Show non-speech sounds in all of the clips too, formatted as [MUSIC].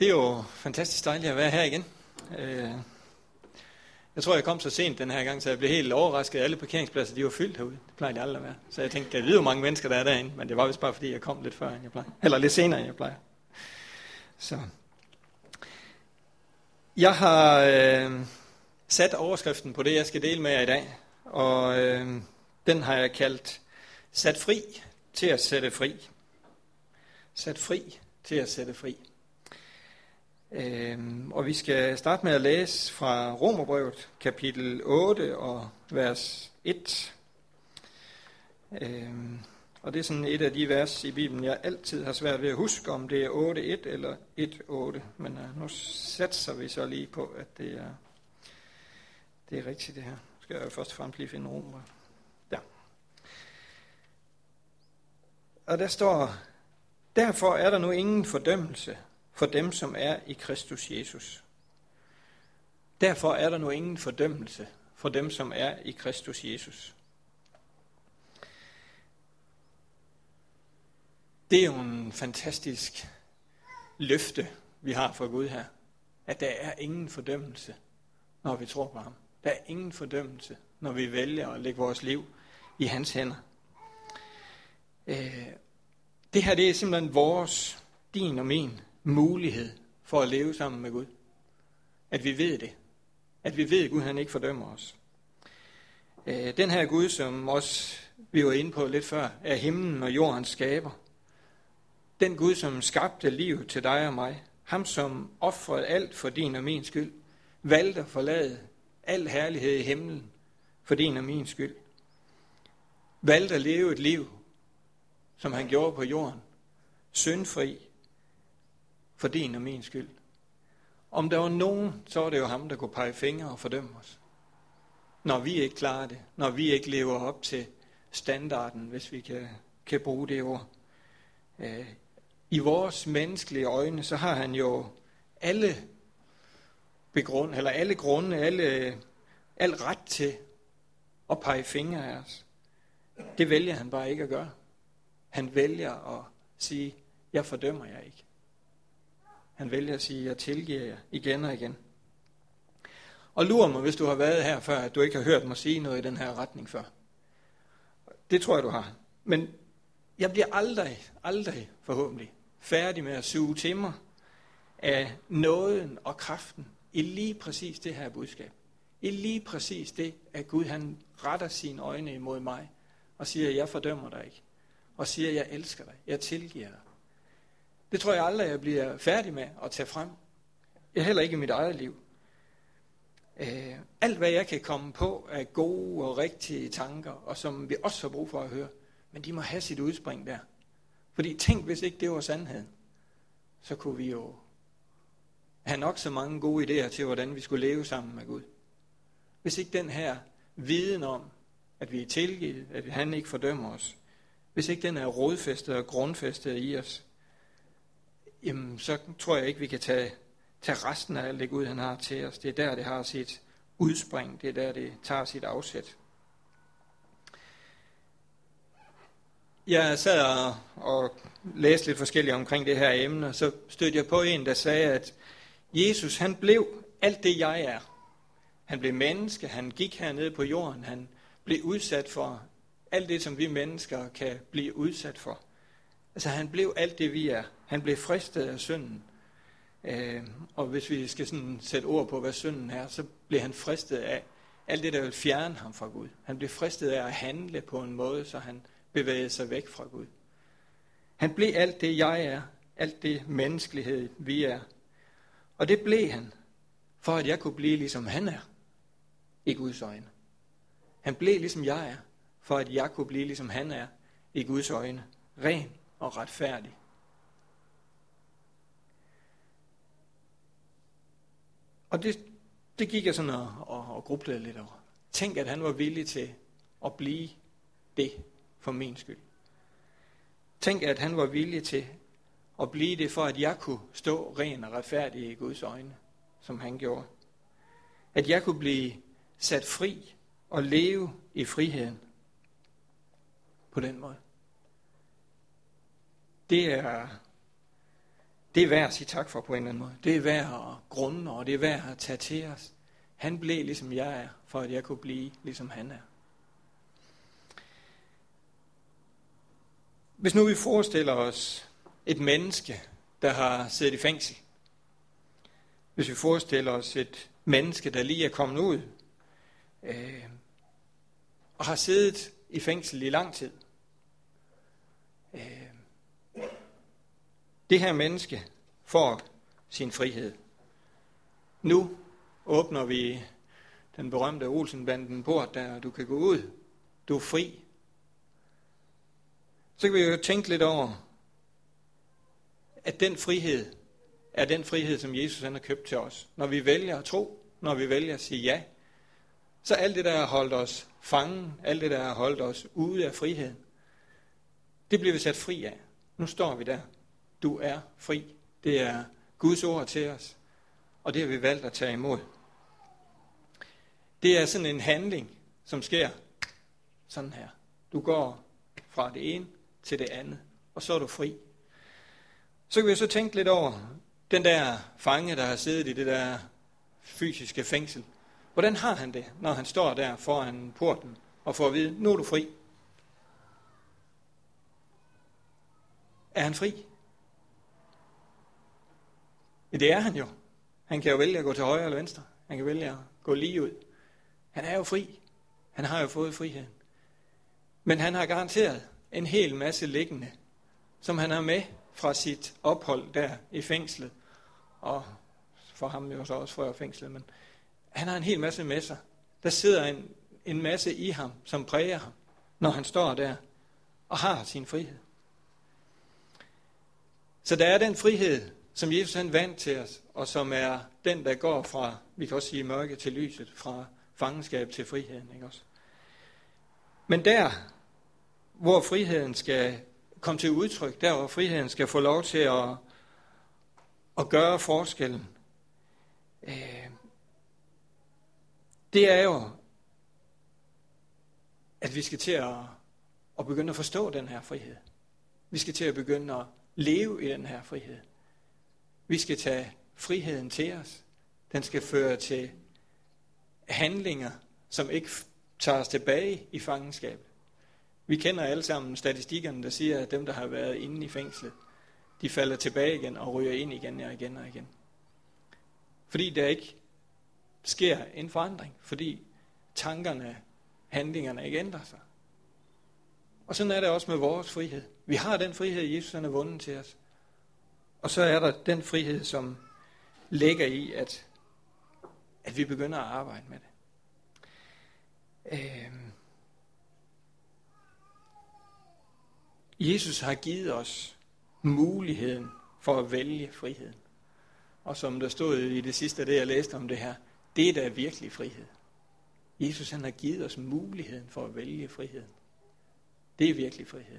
Det er jo fantastisk dejligt at være her igen. Øh, jeg tror, jeg kom så sent den her gang, så jeg blev helt overrasket. Alle parkeringspladser, de var fyldt herude. Det plejer de aldrig at være. Så jeg tænkte, jeg ved, hvor mange mennesker der er derinde, men det var vist bare, fordi jeg kom lidt før, end jeg plejer. Eller lidt senere, end jeg plejer. Så. Jeg har øh, sat overskriften på det, jeg skal dele med jer i dag. Og øh, den har jeg kaldt Sat fri til at sætte fri. Sat fri til at sætte fri. Øhm, og vi skal starte med at læse fra Romerbrevet, kapitel 8 og vers 1. Øhm, og det er sådan et af de vers i Bibelen, jeg altid har svært ved at huske, om det er 8.1 eller 1.8. Men øh, nu satser vi så lige på, at det er, det er rigtigt det her. Nu skal jeg først og fremmest lige finde Romerbrevet. Ja. Og der står, derfor er der nu ingen fordømmelse for dem, som er i Kristus Jesus. Derfor er der nu ingen fordømmelse for dem, som er i Kristus Jesus. Det er jo en fantastisk løfte, vi har fra Gud her. At der er ingen fordømmelse, når vi tror på ham. Der er ingen fordømmelse, når vi vælger at lægge vores liv i hans hænder. Øh, det her det er simpelthen vores, din og min mulighed for at leve sammen med Gud. At vi ved det. At vi ved, at Gud han ikke fordømmer os. Øh, den her Gud, som også vi var inde på lidt før, er himlen og jordens skaber. Den Gud, som skabte liv til dig og mig. Ham, som offrede alt for din og min skyld. Valgte at forlade al herlighed i himlen for din og min skyld. Valgte at leve et liv, som han gjorde på jorden. Syndfri, for din og min skyld. Om der var nogen, så var det jo ham, der kunne pege fingre og fordømme os. Når vi ikke klarer det, når vi ikke lever op til standarden, hvis vi kan, kan bruge det ord. Øh, I vores menneskelige øjne, så har han jo alle begrund, eller alle grunde, alle, al ret til at pege fingre af os. Det vælger han bare ikke at gøre. Han vælger at sige, jeg fordømmer jer ikke. Han vælger at sige, jeg tilgiver jer igen og igen. Og lurer mig, hvis du har været her før, at du ikke har hørt mig sige noget i den her retning før. Det tror jeg, du har. Men jeg bliver aldrig, aldrig forhåbentlig færdig med at suge til mig af nåden og kraften i lige præcis det her budskab. I lige præcis det, at Gud han retter sine øjne imod mig og siger, jeg fordømmer dig ikke. Og siger, jeg elsker dig, jeg tilgiver dig. Det tror jeg aldrig, jeg bliver færdig med at tage frem. Jeg heller ikke i mit eget liv. Øh, alt hvad jeg kan komme på er gode og rigtige tanker, og som vi også har brug for at høre, men de må have sit udspring der. Fordi tænk, hvis ikke det var sandheden, så kunne vi jo have nok så mange gode idéer til, hvordan vi skulle leve sammen med Gud. Hvis ikke den her viden om, at vi er tilgivet, at han ikke fordømmer os, hvis ikke den er rodfæstet og grundfæstet i os, jamen så tror jeg ikke, vi kan tage, tage resten af alt det Gud, han har til os. Det er der, det har sit udspring. Det er der, det tager sit afsæt. Jeg sad og, og læste lidt forskelligt omkring det her emne, og så stødte jeg på en, der sagde, at Jesus, han blev alt det, jeg er. Han blev menneske, han gik hernede på jorden, han blev udsat for alt det, som vi mennesker kan blive udsat for. Altså han blev alt det, vi er. Han blev fristet af synden. Øh, og hvis vi skal sådan sætte ord på, hvad synden er, så blev han fristet af alt det, der vil fjerne ham fra Gud. Han blev fristet af at handle på en måde, så han bevægede sig væk fra Gud. Han blev alt det, jeg er. Alt det menneskelighed, vi er. Og det blev han, for at jeg kunne blive ligesom han er i Guds øjne. Han blev ligesom jeg er, for at jeg kunne blive ligesom han er i Guds øjne. Ren og retfærdig. Og det, det gik jeg sådan og, og, og grublede lidt over. Tænk, at han var villig til at blive det for min skyld. Tænk, at han var villig til at blive det, for at jeg kunne stå ren og retfærdig i Guds øjne, som han gjorde. At jeg kunne blive sat fri og leve i friheden på den måde. Det er, det er værd at sige tak for på en eller anden måde. Det er værd at grunde, og det er værd at tage til os. Han blev ligesom jeg er, for at jeg kunne blive ligesom han er. Hvis nu vi forestiller os et menneske, der har siddet i fængsel. Hvis vi forestiller os et menneske, der lige er kommet ud, øh, og har siddet i fængsel i lang tid. Øh, det her menneske får sin frihed. Nu åbner vi den berømte Olsenbanden port, der du kan gå ud. Du er fri. Så kan vi jo tænke lidt over, at den frihed er den frihed, som Jesus han har købt til os. Når vi vælger at tro, når vi vælger at sige ja, så alt det, der har holdt os fangen, alt det, der har holdt os ude af friheden, det bliver vi sat fri af. Nu står vi der. Du er fri. Det er Guds ord til os, og det har vi valgt at tage imod. Det er sådan en handling, som sker sådan her. Du går fra det ene til det andet, og så er du fri. Så kan vi så tænke lidt over den der fange, der har siddet i det der fysiske fængsel. Hvordan har han det, når han står der foran porten og får at vide, nu er du fri? Er han fri? Ja, det er han jo. Han kan jo vælge at gå til højre eller venstre. Han kan vælge at gå lige ud. Han er jo fri. Han har jo fået friheden. Men han har garanteret en hel masse liggende, som han har med fra sit ophold der i fængslet. Og for ham jo så også fra fængslet, men han har en hel masse med sig. Der sidder en, en masse i ham, som præger ham, når han står der og har sin frihed. Så der er den frihed, som Jesus han vandt til os, og som er den, der går fra, vi kan også sige mørke til lyset, fra fangenskab til friheden. Ikke også? Men der, hvor friheden skal komme til udtryk, der hvor friheden skal få lov til at, at gøre forskellen, øh, det er jo, at vi skal til at, at begynde at forstå den her frihed. Vi skal til at begynde at leve i den her frihed. Vi skal tage friheden til os. Den skal føre til handlinger, som ikke tager os tilbage i fangenskab. Vi kender alle sammen statistikkerne, der siger, at dem, der har været inde i fængslet, de falder tilbage igen og ryger ind igen og igen og igen. Fordi der ikke sker en forandring, fordi tankerne, handlingerne ikke ændrer sig. Og sådan er det også med vores frihed. Vi har den frihed, Jesus har vundet til os. Og så er der den frihed, som ligger i, at, at vi begynder at arbejde med det. Øh, Jesus har givet os muligheden for at vælge friheden. Og som der stod i det sidste, det jeg læste om det her, det er da virkelig frihed. Jesus han har givet os muligheden for at vælge friheden. Det er virkelig frihed.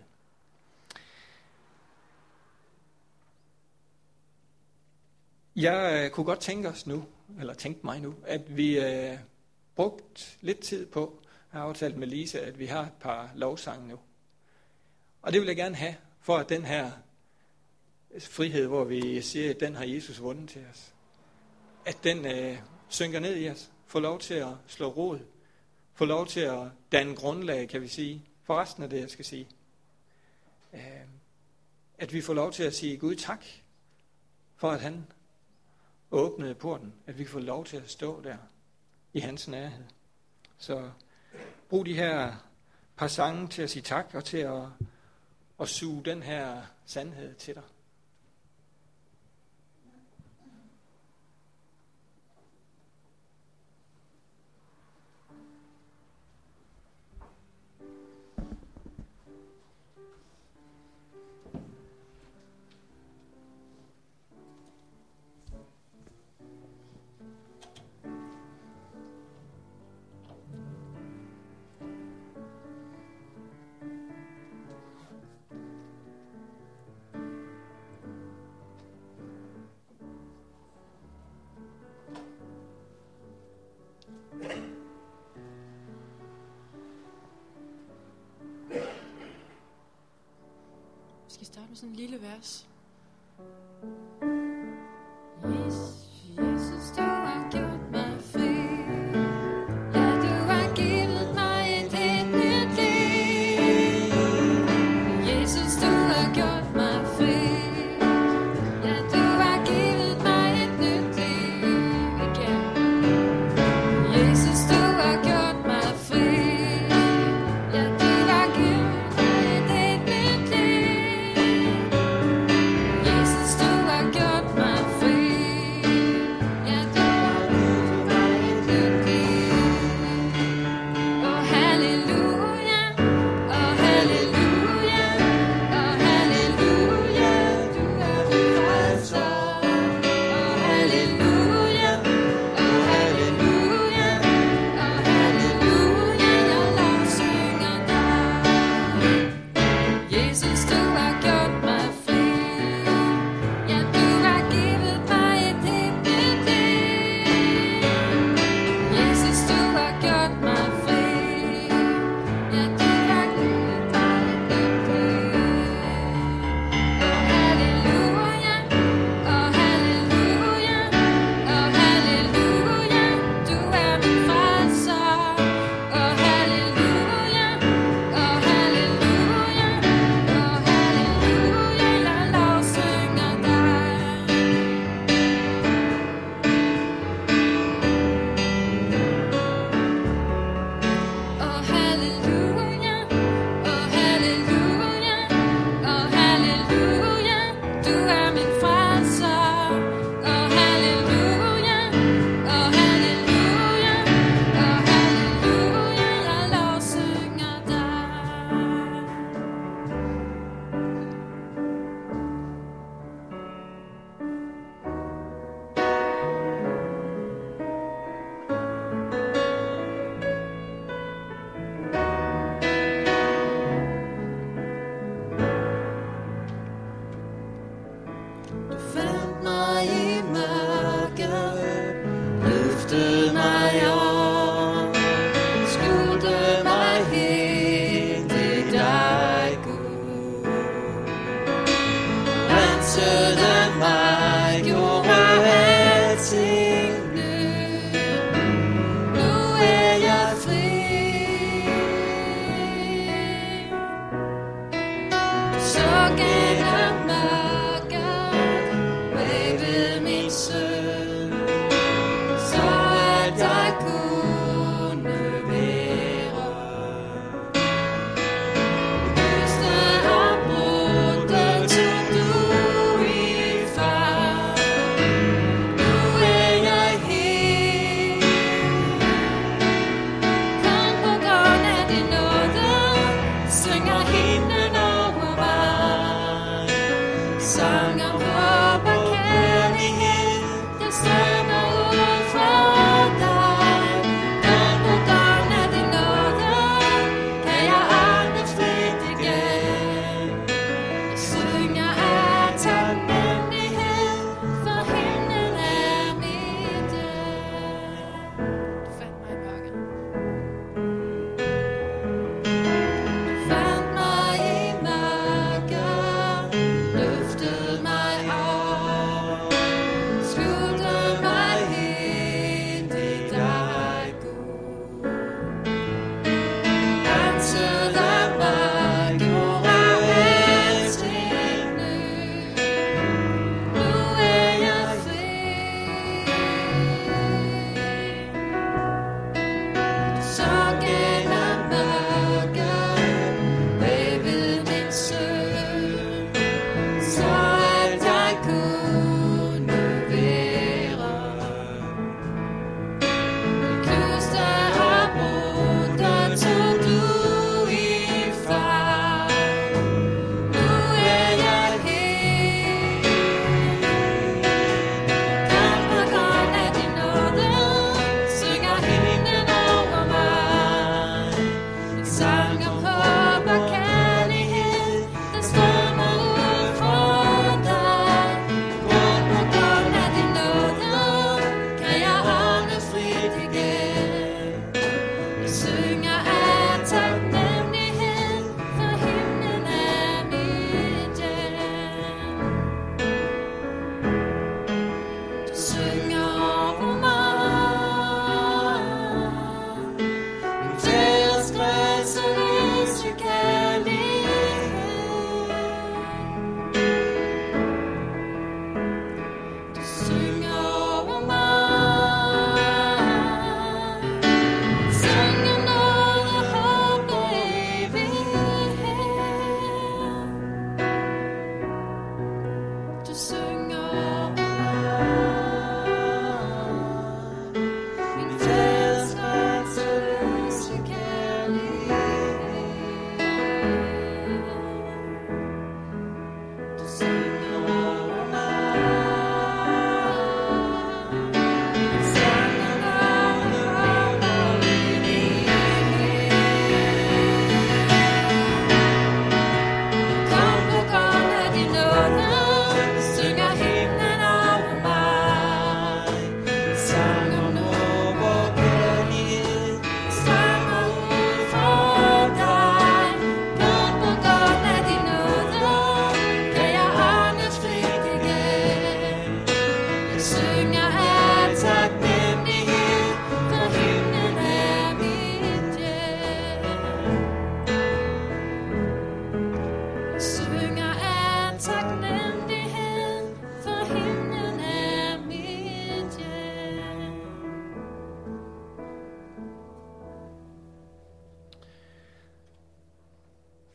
Jeg øh, kunne godt tænke os nu, eller tænke mig nu, at vi øh, brugt lidt tid på, jeg har aftalt med Lise, at vi har et par lovsange nu. Og det vil jeg gerne have, for at den her frihed, hvor vi siger, at den har Jesus vundet til os, at den øh, synker ned i os, får lov til at slå rod, får lov til at danne grundlag, kan vi sige, for resten af det, jeg skal sige. Øh, at vi får lov til at sige Gud tak, for at han åbnede porten, at vi får lov til at stå der i hans nærhed. Så brug de her par sange til at sige tak og til at, at suge den her sandhed til dig. Sådan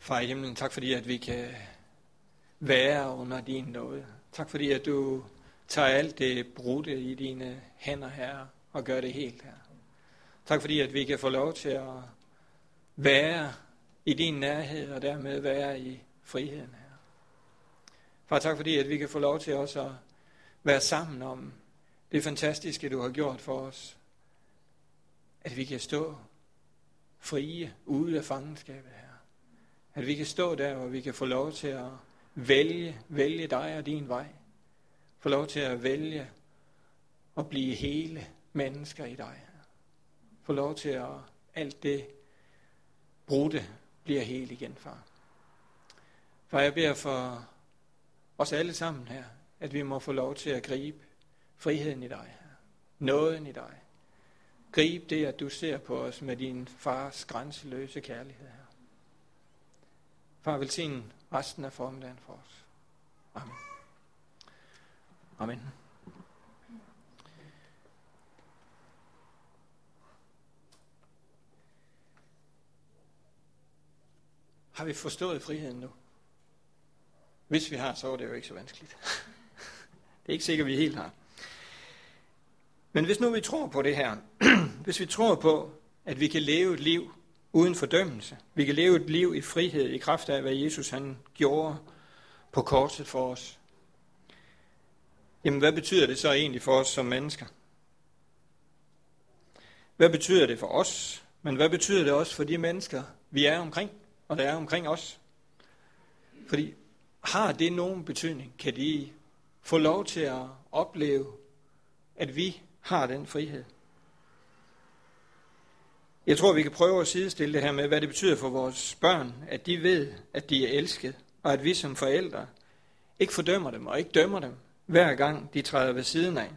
Far i himlen, tak fordi, at vi kan være under din nåde. Tak fordi, at du tager alt det brudte i dine hænder her og gør det helt her. Tak fordi, at vi kan få lov til at være i din nærhed og dermed være i friheden her. Far, tak fordi, at vi kan få lov til også at være sammen om det fantastiske, du har gjort for os. At vi kan stå frie ude af fangenskabet her. At vi kan stå der, hvor vi kan få lov til at vælge, vælge dig og din vej. Få lov til at vælge at blive hele mennesker i dig. Få lov til at alt det brudte bliver helt igen, far. For jeg beder for os alle sammen her, at vi må få lov til at gribe friheden i dig, nåden i dig. Grib det, at du ser på os med din fars grænseløse kærlighed. Far, velsign resten af formiddagen for os. Amen. Amen. Har vi forstået friheden nu? Hvis vi har, så er det jo ikke så vanskeligt. [LAUGHS] det er ikke sikkert, vi helt har. Men hvis nu vi tror på det her, [CLEARS THROAT] hvis vi tror på, at vi kan leve et liv uden fordømmelse, vi kan leve et liv i frihed i kraft af, hvad Jesus han gjorde på korset for os, jamen hvad betyder det så egentlig for os som mennesker? Hvad betyder det for os? Men hvad betyder det også for de mennesker, vi er omkring, og der er omkring os? Fordi har det nogen betydning? Kan de få lov til at opleve, at vi har den frihed? Jeg tror, vi kan prøve at sidestille det her med, hvad det betyder for vores børn, at de ved, at de er elsket, og at vi som forældre ikke fordømmer dem og ikke dømmer dem, hver gang de træder ved siden af.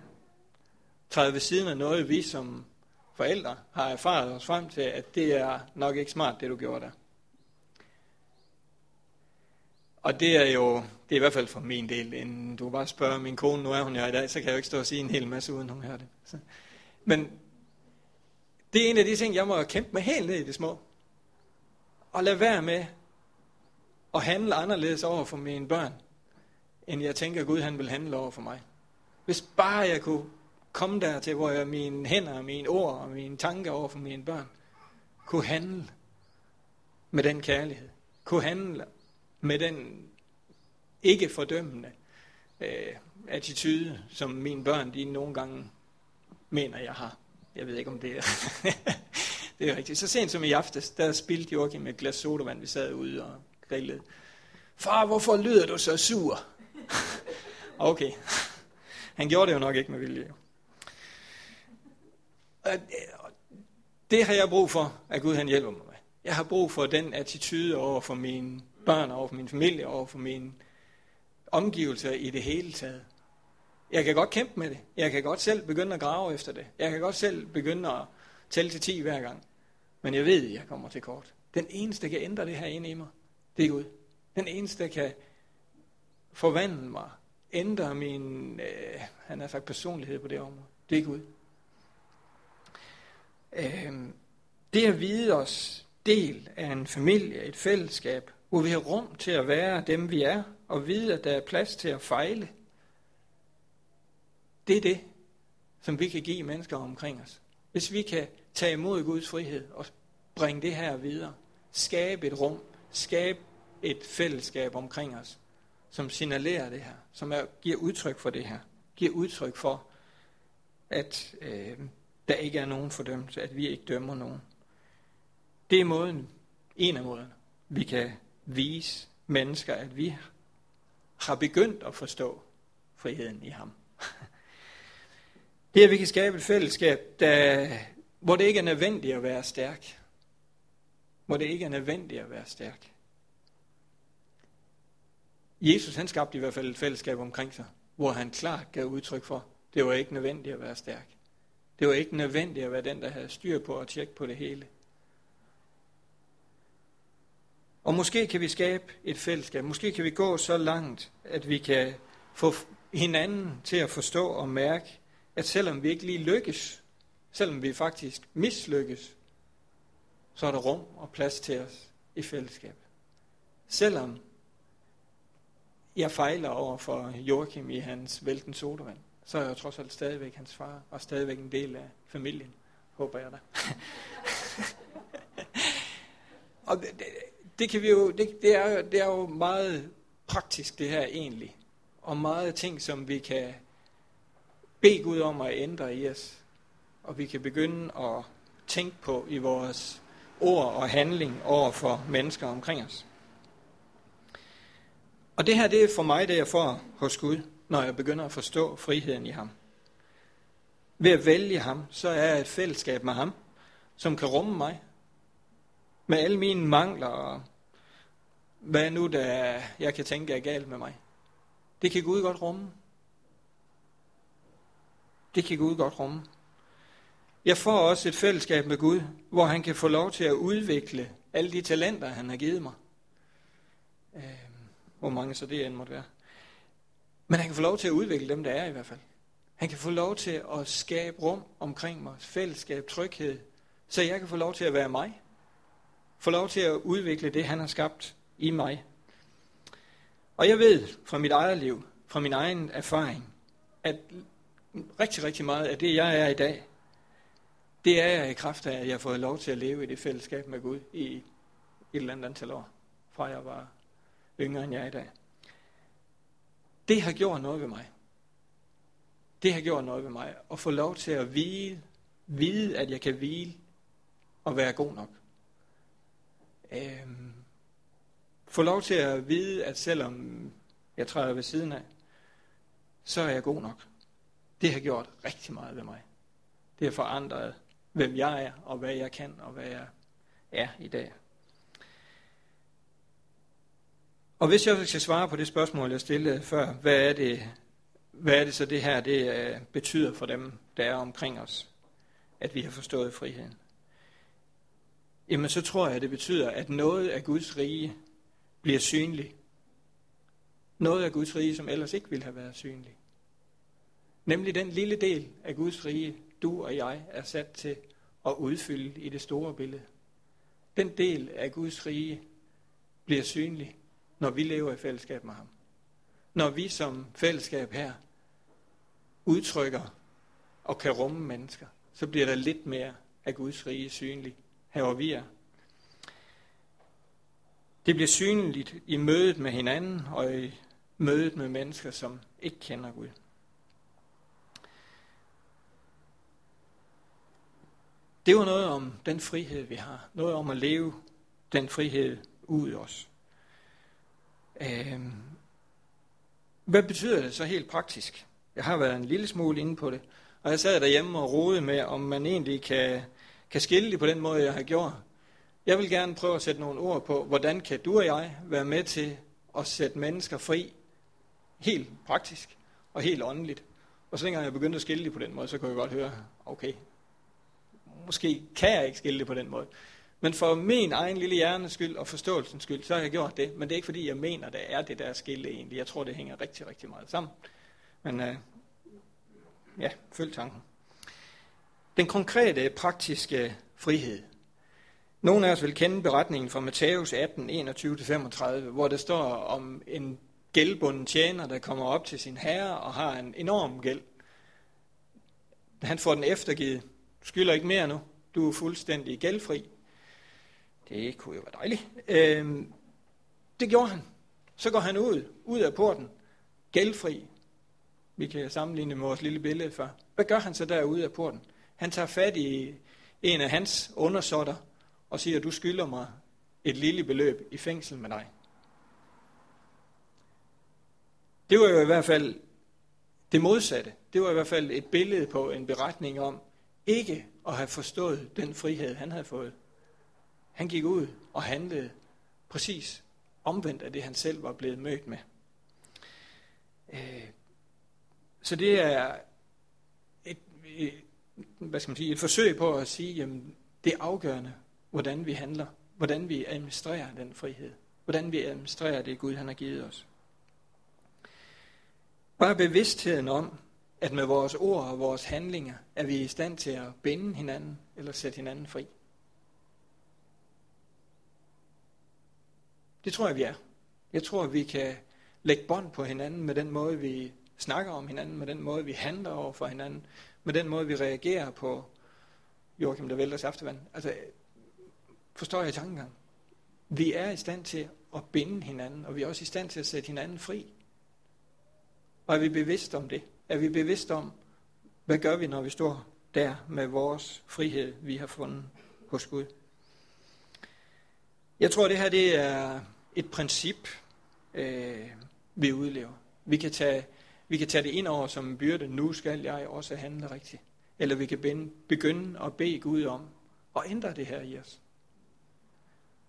Træder ved siden af noget, vi som forældre har erfaret os frem til, at det er nok ikke smart, det du gjorde der. Og det er jo, det er i hvert fald for min del, en, du bare spørger min kone, nu er hun her i dag, så kan jeg jo ikke stå og sige en hel masse, uden hun hører det. Så. Men det er en af de ting, jeg må kæmpe med helt ned i det små. Og lade være med at handle anderledes over for mine børn, end jeg tænker, at Gud han vil handle over for mig. Hvis bare jeg kunne komme der til, hvor jeg mine hænder, mine ord og mine tanker over for mine børn, kunne handle med den kærlighed. Kunne handle med den ikke fordømmende øh, attitude, som mine børn de nogle gange mener, jeg har. Jeg ved ikke, om det er, [LAUGHS] det er rigtigt. Så sent som i aftes, der spildte Joachim med et glas sodavand, vi sad ude og grillede. Far, hvorfor lyder du så sur? [LAUGHS] okay. [LAUGHS] Han gjorde det jo nok ikke med vilje. Det har jeg brug for, at Gud han hjælper mig med. Jeg har brug for den attitude over for mine børn, over for min familie, over for mine omgivelser i det hele taget. Jeg kan godt kæmpe med det. Jeg kan godt selv begynde at grave efter det. Jeg kan godt selv begynde at tælle til 10 hver gang. Men jeg ved, at jeg kommer til kort. Den eneste, der kan ændre det her inde i mig, det er Gud. Den eneste, der kan forvandle mig, ændre min, øh, han har sagt personlighed på det område, det er Gud. Øh, det at vide os del af en familie, et fællesskab, hvor vi har rum til at være dem, vi er, og vide, at der er plads til at fejle, det er det, som vi kan give mennesker omkring os. Hvis vi kan tage imod Guds frihed og bringe det her videre, skabe et rum, skabe et fællesskab omkring os, som signalerer det her, som er, giver udtryk for det her, giver udtryk for, at øh, der ikke er nogen fordømmelse, at vi ikke dømmer nogen. Det er måden, en af måderne, vi kan vise mennesker, at vi har begyndt at forstå friheden i ham. [LAUGHS] Det er, at vi kan skabe et fællesskab, der, hvor det ikke er nødvendigt at være stærk. Hvor det ikke er nødvendigt at være stærk. Jesus han skabte i hvert fald et fællesskab omkring sig, hvor han klart gav udtryk for, det var ikke nødvendigt at være stærk. Det var ikke nødvendigt at være den, der havde styr på og tjek på det hele. Og måske kan vi skabe et fællesskab. Måske kan vi gå så langt, at vi kan få hinanden til at forstå og mærke, at selvom vi ikke lige lykkes, selvom vi faktisk mislykkes, så er der rum og plads til os i fællesskab. selvom jeg fejler over for Joachim i hans vælten sodavand, så er jeg trods alt stadigvæk hans far, og stadigvæk en del af familien, håber jeg da. [LAUGHS] og det, det, det, kan vi jo, det, det, er, det er jo meget praktisk det her egentlig, og meget ting, som vi kan bede Gud om at ændre i os, og vi kan begynde at tænke på i vores ord og handling over for mennesker omkring os. Og det her, det er for mig det, jeg får hos Gud, når jeg begynder at forstå friheden i ham. Ved at vælge ham, så er jeg et fællesskab med ham, som kan rumme mig. Med alle mine mangler og hvad nu der jeg kan tænke er galt med mig. Det kan Gud godt rumme. Det kan Gud godt rumme. Jeg får også et fællesskab med Gud, hvor han kan få lov til at udvikle alle de talenter, han har givet mig. Øh, hvor mange så det end måtte være. Men han kan få lov til at udvikle dem, der er i hvert fald. Han kan få lov til at skabe rum omkring mig, fællesskab, tryghed, så jeg kan få lov til at være mig. Få lov til at udvikle det, han har skabt i mig. Og jeg ved fra mit eget liv, fra min egen erfaring, at rigtig, rigtig meget af det, jeg er i dag, det er jeg i kraft af, at jeg har fået lov til at leve i det fællesskab med Gud i et eller andet antal år, fra jeg var yngre end jeg er i dag. Det har gjort noget ved mig. Det har gjort noget ved mig. At få lov til at hvile, vide, at jeg kan hvile og være god nok. Øhm, få lov til at vide, at selvom jeg træder ved siden af, så er jeg god nok. Det har gjort rigtig meget ved mig. Det har forandret, hvem jeg er, og hvad jeg kan, og hvad jeg er i dag. Og hvis jeg skal svare på det spørgsmål, jeg stillede før, hvad er det, hvad er det så det her, det øh, betyder for dem, der er omkring os, at vi har forstået friheden? Jamen så tror jeg, det betyder, at noget af Guds rige bliver synligt. Noget af Guds rige, som ellers ikke ville have været synligt. Nemlig den lille del af Guds rige, du og jeg er sat til at udfylde i det store billede. Den del af Guds rige bliver synlig, når vi lever i fællesskab med ham. Når vi som fællesskab her udtrykker og kan rumme mennesker, så bliver der lidt mere af Guds rige synlig her, hvor vi er. Det bliver synligt i mødet med hinanden og i mødet med mennesker, som ikke kender Gud. Det var noget om den frihed, vi har. Noget om at leve den frihed ud os. Øhm, hvad betyder det så helt praktisk? Jeg har været en lille smule inde på det. Og jeg sad derhjemme og rode med, om man egentlig kan, kan skille det på den måde, jeg har gjort. Jeg vil gerne prøve at sætte nogle ord på, hvordan kan du og jeg være med til at sætte mennesker fri, helt praktisk og helt åndeligt. Og så dengang jeg begyndte at skille det på den måde, så kunne jeg godt høre, okay, måske kan jeg ikke skille det på den måde. Men for min egen lille hjernes skyld og forståelsens skyld, så har jeg gjort det. Men det er ikke fordi, jeg mener, det er det der skille egentlig. Jeg tror, det hænger rigtig, rigtig meget sammen. Men øh, ja, følg tanken. Den konkrete, praktiske frihed. Nogle af os vil kende beretningen fra Matthæus 18, 21-35, hvor der står om en gældbunden tjener, der kommer op til sin herre og har en enorm gæld. Han får den eftergivet. Du skylder ikke mere nu. Du er fuldstændig gældfri. Det kunne jo være dejligt. Øhm, det gjorde han. Så går han ud, ud af porten, gældfri. Vi kan sammenligne med vores lille billede før. Hvad gør han så derude af porten? Han tager fat i en af hans undersåtter og siger, du skylder mig et lille beløb i fængsel med dig. Det var jo i hvert fald det modsatte. Det var i hvert fald et billede på en beretning om ikke at have forstået den frihed, han havde fået. Han gik ud og handlede præcis omvendt af det, han selv var blevet mødt med. Øh, så det er et, et, hvad skal man sige, et forsøg på at sige, jamen, det er afgørende, hvordan vi handler, hvordan vi administrerer den frihed, hvordan vi administrerer det Gud, han har givet os. Bare bevidstheden om, at med vores ord og vores handlinger er vi i stand til at binde hinanden eller sætte hinanden fri. Det tror jeg, vi er. Jeg tror, vi kan lægge bånd på hinanden med den måde, vi snakker om hinanden, med den måde, vi handler over for hinanden, med den måde, vi reagerer på Joachim, der vælter saftevand. Altså, forstår jeg tankegang? Vi er i stand til at binde hinanden, og vi er også i stand til at sætte hinanden fri. Og er vi bevidste om det? Er vi bevidste om, hvad gør vi, når vi står der med vores frihed, vi har fundet hos Gud? Jeg tror, det her det er et princip, øh, vi udlever. Vi kan, tage, vi kan tage det ind over som en byrde. Nu skal jeg også handle rigtigt. Eller vi kan begynde at bede Gud om at ændre det her i os.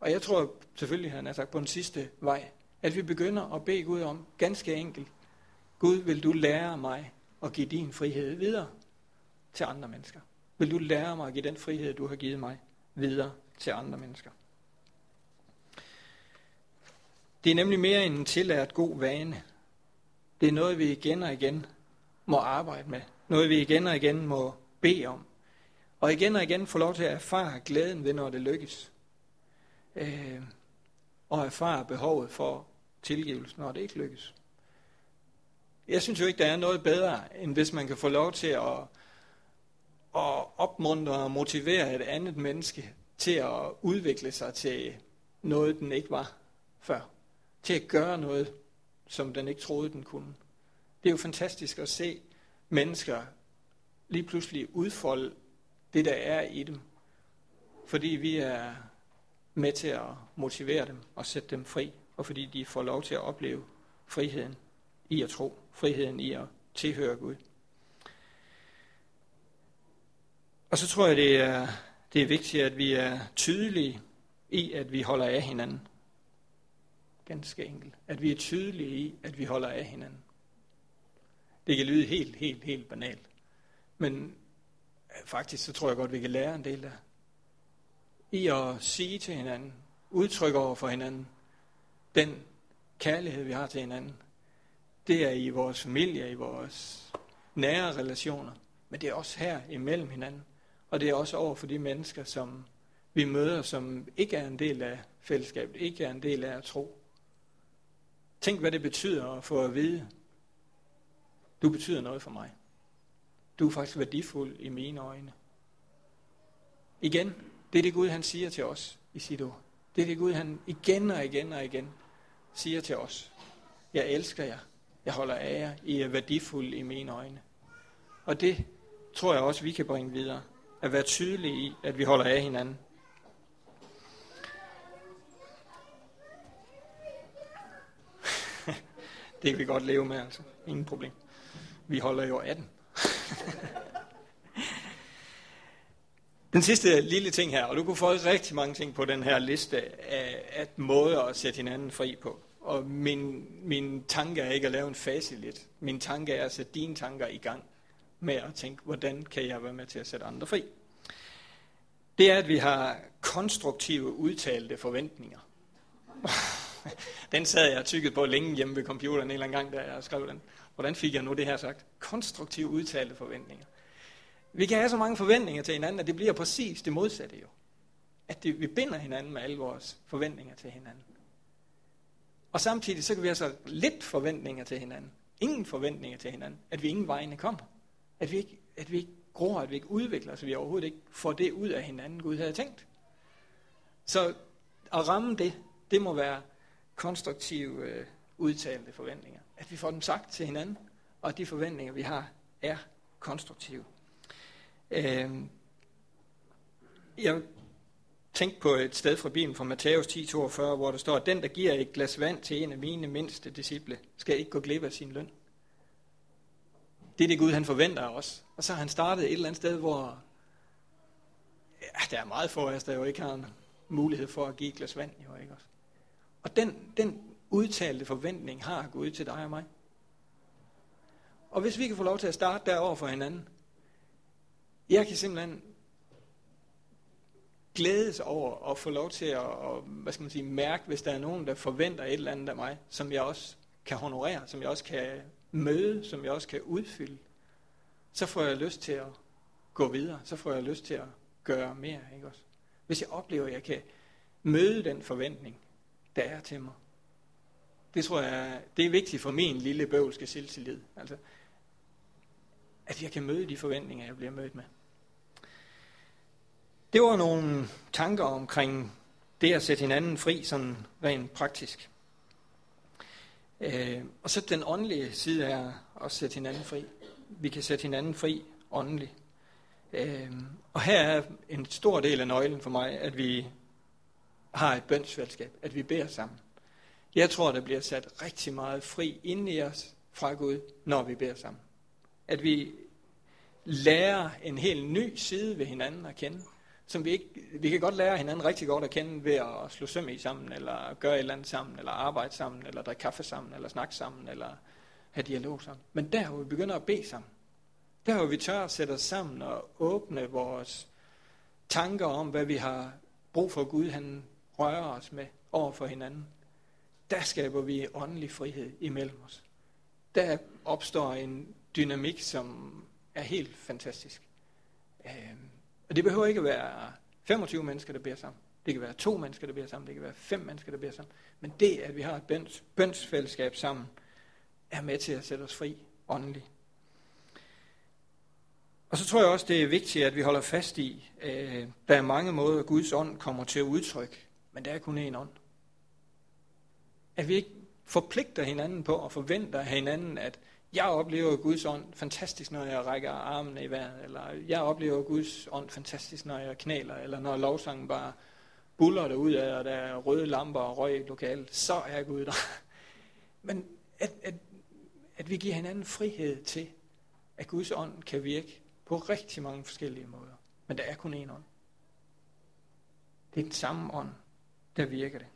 Og jeg tror selvfølgelig, han har sagt på den sidste vej, at vi begynder at bede Gud om, ganske enkelt, Gud, vil du lære mig at give din frihed videre til andre mennesker? Vil du lære mig at give den frihed, du har givet mig, videre til andre mennesker? Det er nemlig mere end en tillært god vane. Det er noget, vi igen og igen må arbejde med. Noget, vi igen og igen må bede om. Og igen og igen få lov til at erfare glæden ved, når det lykkes. Øh, og erfare behovet for tilgivelse, når det ikke lykkes. Jeg synes jo ikke, der er noget bedre, end hvis man kan få lov til at, at opmuntre og motivere et andet menneske til at udvikle sig til noget, den ikke var før. Til at gøre noget, som den ikke troede, den kunne. Det er jo fantastisk at se mennesker lige pludselig udfolde det, der er i dem. Fordi vi er med til at motivere dem og sætte dem fri, og fordi de får lov til at opleve friheden i at tro, friheden i at tilhøre Gud. Og så tror jeg, det er, det er vigtigt, at vi er tydelige i, at vi holder af hinanden. Ganske enkelt. At vi er tydelige i, at vi holder af hinanden. Det kan lyde helt, helt, helt banalt. Men faktisk så tror jeg godt, vi kan lære en del af. I at sige til hinanden, udtrykke over for hinanden, den kærlighed, vi har til hinanden, det er i vores familie, i vores nære relationer, men det er også her imellem hinanden. Og det er også over for de mennesker, som vi møder, som ikke er en del af fællesskabet, ikke er en del af at tro. Tænk, hvad det betyder at få at vide, du betyder noget for mig. Du er faktisk værdifuld i mine øjne. Igen, det er det Gud, han siger til os i sit ord. Det er det Gud, han igen og igen og igen siger til os. Jeg elsker jer. Jeg holder af jer. I er værdifulde i mine øjne. Og det tror jeg også, vi kan bringe videre. At være tydelige i, at vi holder af hinanden. [LAUGHS] det kan vi godt leve med, altså. Ingen problem. Vi holder jo 18. [LAUGHS] Den sidste lille ting her, og du kunne få rigtig mange ting på den her liste af, af måder at sætte hinanden fri på. Og min, min tanke er ikke at lave en facilit. Min tanke er at sætte dine tanker i gang med at tænke, hvordan kan jeg være med til at sætte andre fri. Det er, at vi har konstruktive udtalte forventninger. [LAUGHS] den sad jeg tykket tykkede på længe hjemme ved computeren en eller anden gang, da jeg skrev den. Hvordan fik jeg nu det her sagt? Konstruktive udtalte forventninger. Vi kan have så mange forventninger til hinanden, at det bliver præcis det modsatte jo. At det, vi binder hinanden med alle vores forventninger til hinanden. Og samtidig så kan vi have så lidt forventninger til hinanden. Ingen forventninger til hinanden. At vi ingen vegne kommer. At vi ikke, at vi ikke gror, at vi ikke udvikler os, at vi overhovedet ikke får det ud af hinanden, Gud havde tænkt. Så at ramme det, det må være konstruktive øh, udtalte forventninger. At vi får dem sagt til hinanden, og at de forventninger, vi har, er konstruktive. Øh, jeg tænk på et sted fra Bibelen fra Matthæus 10:42, hvor der står, at den, der giver et glas vand til en af mine mindste disciple, skal ikke gå glip af sin løn. Det er det Gud, han forventer af os. Og så har han startet et eller andet sted, hvor ja, der er meget for os, der jo ikke har en mulighed for at give et glas vand. Jo, ikke også? Og den, den udtalte forventning har Gud til dig og mig. Og hvis vi kan få lov til at starte derover for hinanden, jeg kan simpelthen glædes over at få lov til at og, hvad skal man sige, mærke, hvis der er nogen, der forventer et eller andet af mig, som jeg også kan honorere, som jeg også kan møde, som jeg også kan udfylde, så får jeg lyst til at gå videre, så får jeg lyst til at gøre mere. Ikke også? Hvis jeg oplever, at jeg kan møde den forventning, der er til mig. Det tror jeg, det er vigtigt for min lille bøvlske selvtillid. Altså, at jeg kan møde de forventninger, jeg bliver mødt med. Det var nogle tanker omkring det at sætte hinanden fri, sådan rent praktisk. Øh, og så den åndelige side er at sætte hinanden fri. Vi kan sætte hinanden fri åndeligt. Øh, og her er en stor del af nøglen for mig, at vi har et bønsfællesskab, at vi beder sammen. Jeg tror, der bliver sat rigtig meget fri ind i os fra Gud, når vi beder sammen. At vi lærer en helt ny side ved hinanden at kende. Som vi, ikke, vi kan godt lære hinanden rigtig godt at kende ved at slå søm i sammen, eller gøre et eller andet sammen, eller arbejde sammen, eller drikke kaffe sammen, eller snakke sammen, eller have dialog sammen. Men der, hvor vi begynder at bede sammen, der hvor vi tør at sætte os sammen og åbne vores tanker om, hvad vi har brug for Gud, han rører os med over for hinanden, der skaber vi åndelig frihed imellem os. Der opstår en dynamik, som er helt fantastisk. Øh, og det behøver ikke at være 25 mennesker, der beder sammen. Det kan være to mennesker, der beder sammen. Det kan være fem mennesker, der beder sammen. Men det, at vi har et bøns, bønsfællesskab sammen, er med til at sætte os fri åndeligt. Og så tror jeg også, det er vigtigt, at vi holder fast i, øh, der er mange måder, Guds ånd kommer til at udtrykke, men der er kun én ånd. At vi ikke forpligter hinanden på og forventer hinanden, at jeg oplever Guds ånd fantastisk, når jeg rækker armene i vejret, eller jeg oplever Guds ånd fantastisk, når jeg knæler, eller når lovsangen bare buller der ud af, og der er røde lamper og røg i lokalet, så er Gud der. [LAUGHS] Men at, at, at vi giver hinanden frihed til, at Guds ånd kan virke på rigtig mange forskellige måder. Men der er kun én ånd. Det er den samme ånd, der virker det.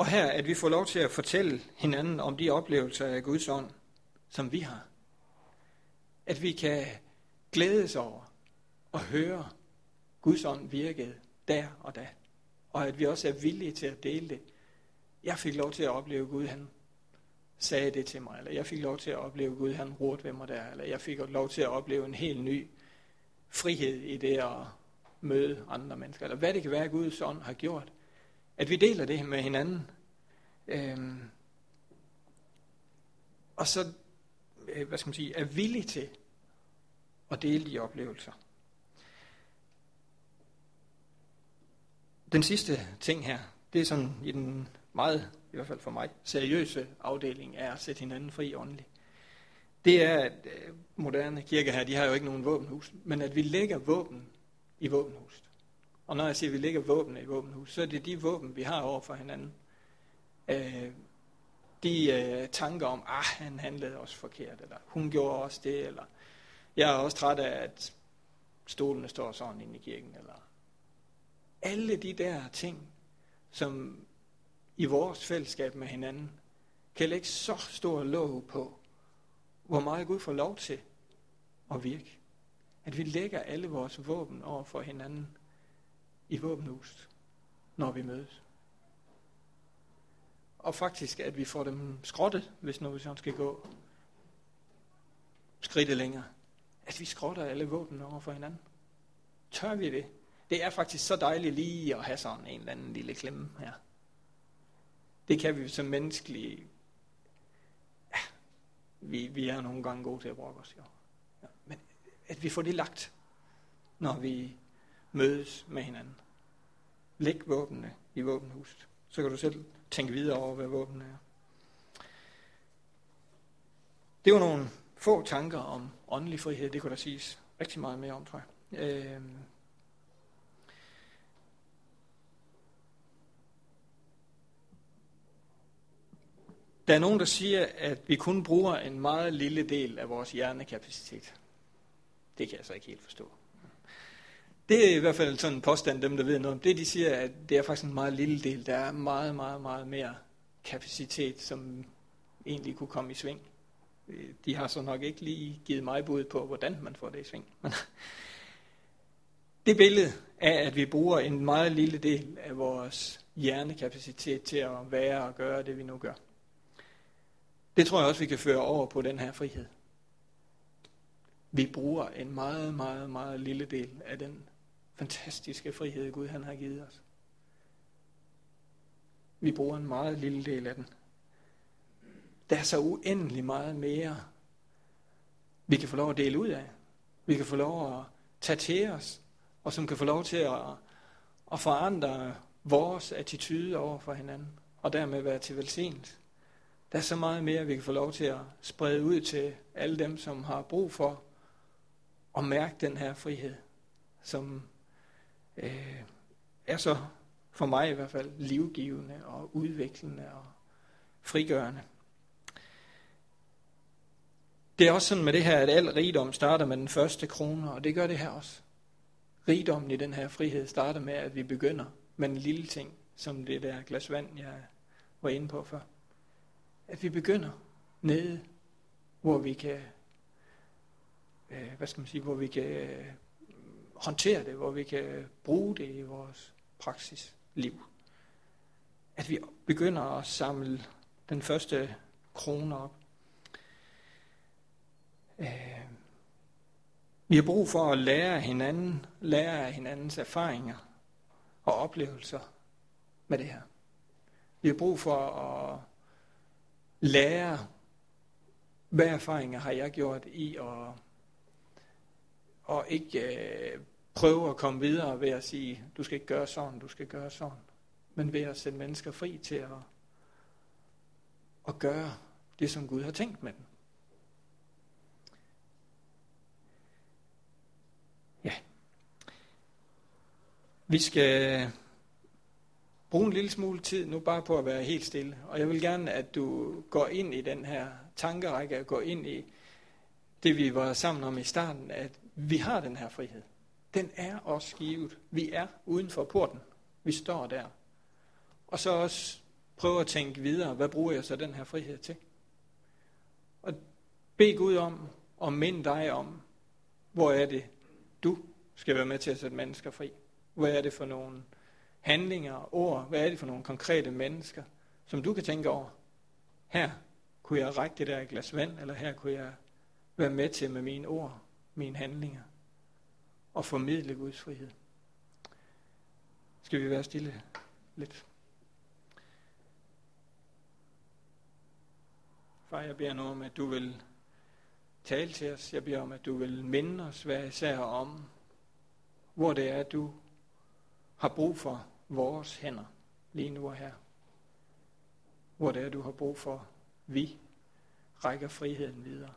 Og her, at vi får lov til at fortælle hinanden om de oplevelser af Guds ånd, som vi har. At vi kan glædes over og høre Guds ånd virkede der og da. Og at vi også er villige til at dele det. Jeg fik lov til at opleve Gud, han sagde det til mig, eller jeg fik lov til at opleve Gud, han rurte ved mig der, eller jeg fik lov til at opleve en helt ny frihed i det at møde andre mennesker, eller hvad det kan være, Guds ånd har gjort. At vi deler det med hinanden. Øhm, og så, øh, hvad skal man sige, er villig til at dele de oplevelser. Den sidste ting her, det er sådan i den meget, i hvert fald for mig, seriøse afdeling er at sætte hinanden fri åndeligt. Det er, at øh, moderne kirker her, de har jo ikke nogen våbenhus, men at vi lægger våben i våbenhuset. Og når jeg siger, at vi lægger våben i våbenhus, så er det de våben, vi har over for hinanden. Øh, de øh, tanker om, ah, han handlede også forkert, eller hun gjorde også det, eller jeg er også træt af, at stolene står sådan inde i kirken, eller alle de der ting, som i vores fællesskab med hinanden, kan lægge så stor lov på, hvor meget Gud får lov til at virke. At vi lægger alle vores våben over for hinanden i våbenhuset, når vi mødes. Og faktisk, at vi får dem skrottet, hvis nu vi sådan skal gå skridtet længere. At vi skrotter alle våben over for hinanden. Tør vi det? Det er faktisk så dejligt lige at have sådan en eller anden lille klemme her. Det kan vi som menneskelige... Ja, vi, vi er nogle gange gode til at brokke os, jo. Ja, men at vi får det lagt, når vi mødes med hinanden. Læg våbnene i våbenhuset. Så kan du selv tænke videre over, hvad våben er. Det var nogle få tanker om åndelig frihed. Det kunne der siges rigtig meget mere om, tror jeg. Øh, Der er nogen, der siger, at vi kun bruger en meget lille del af vores hjernekapacitet. Det kan jeg så ikke helt forstå. Det er i hvert fald sådan en påstand, dem der ved noget om det, de siger, at det er faktisk en meget lille del. Der er meget, meget, meget mere kapacitet, som egentlig kunne komme i sving. Øh, de har så nok ikke lige givet mig bud på, hvordan man får det i sving. Men [LAUGHS] det billede af, at vi bruger en meget lille del af vores hjernekapacitet til at være og gøre det, vi nu gør. Det tror jeg også, vi kan føre over på den her frihed. Vi bruger en meget, meget, meget lille del af den fantastiske frihed, Gud han har givet os. Vi bruger en meget lille del af den. Der er så uendelig meget mere, vi kan få lov at dele ud af. Vi kan få lov at tage til os, og som kan få lov til at, at forandre vores attitude over for hinanden, og dermed være til velsignelse. Der er så meget mere, vi kan få lov til at sprede ud til alle dem, som har brug for at mærke den her frihed, som øh, er så for mig i hvert fald livgivende og udviklende og frigørende. Det er også sådan med det her, at al rigdom starter med den første krone, og det gør det her også. Rigdommen i den her frihed starter med, at vi begynder med en lille ting, som det der glas vand, jeg var inde på før. At vi begynder nede, hvor vi kan, øh, hvad skal man sige, hvor vi kan øh, håndtere det, hvor vi kan bruge det i vores praksisliv. At vi begynder at samle den første krone op. Øh, vi har brug for at lære af hinanden, lære af hinandens erfaringer og oplevelser med det her. Vi har brug for at lære, hvad erfaringer har jeg gjort i at, og ikke øh, prøve at komme videre ved at sige, du skal ikke gøre sådan, du skal gøre sådan. Men ved at sætte mennesker fri til at, at gøre det, som Gud har tænkt med dem. Ja. Vi skal bruge en lille smule tid nu bare på at være helt stille. Og jeg vil gerne, at du går ind i den her tankerække, og går ind i det, vi var sammen om i starten, at vi har den her frihed. Den er også givet. Vi er uden for porten. Vi står der. Og så også prøve at tænke videre, hvad bruger jeg så den her frihed til? Og bed Gud om, og mind dig om, hvor er det, du skal være med til at sætte mennesker fri. Hvor er det for nogle handlinger, ord, hvad er det for nogle konkrete mennesker, som du kan tænke over. Her kunne jeg række det der glas vand, eller her kunne jeg være med til med mine ord, mine handlinger og formidle Guds frihed. Skal vi være stille lidt? Far, jeg beder nu om, at du vil tale til os. Jeg beder om, at du vil minde os hver især om, hvor det er, du har brug for vores hænder lige nu og her. Hvor det er, du har brug for, vi rækker friheden videre.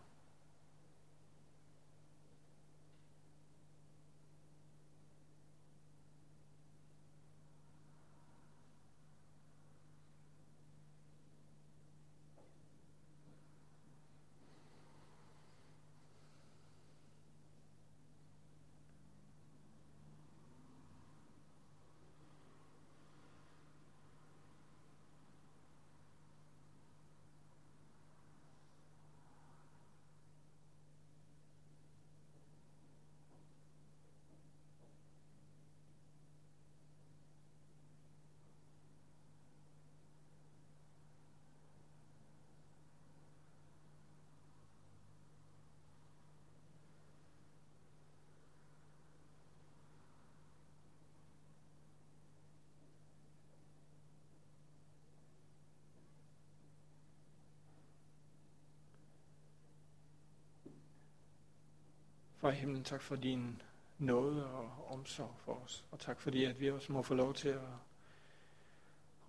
Far i himlen, tak for din nåde og omsorg for os. Og tak fordi, at vi også må få lov til at,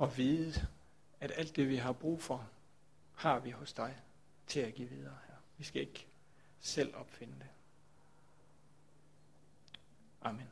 at vide, at alt det, vi har brug for, har vi hos dig til at give videre her. Vi skal ikke selv opfinde det. Amen.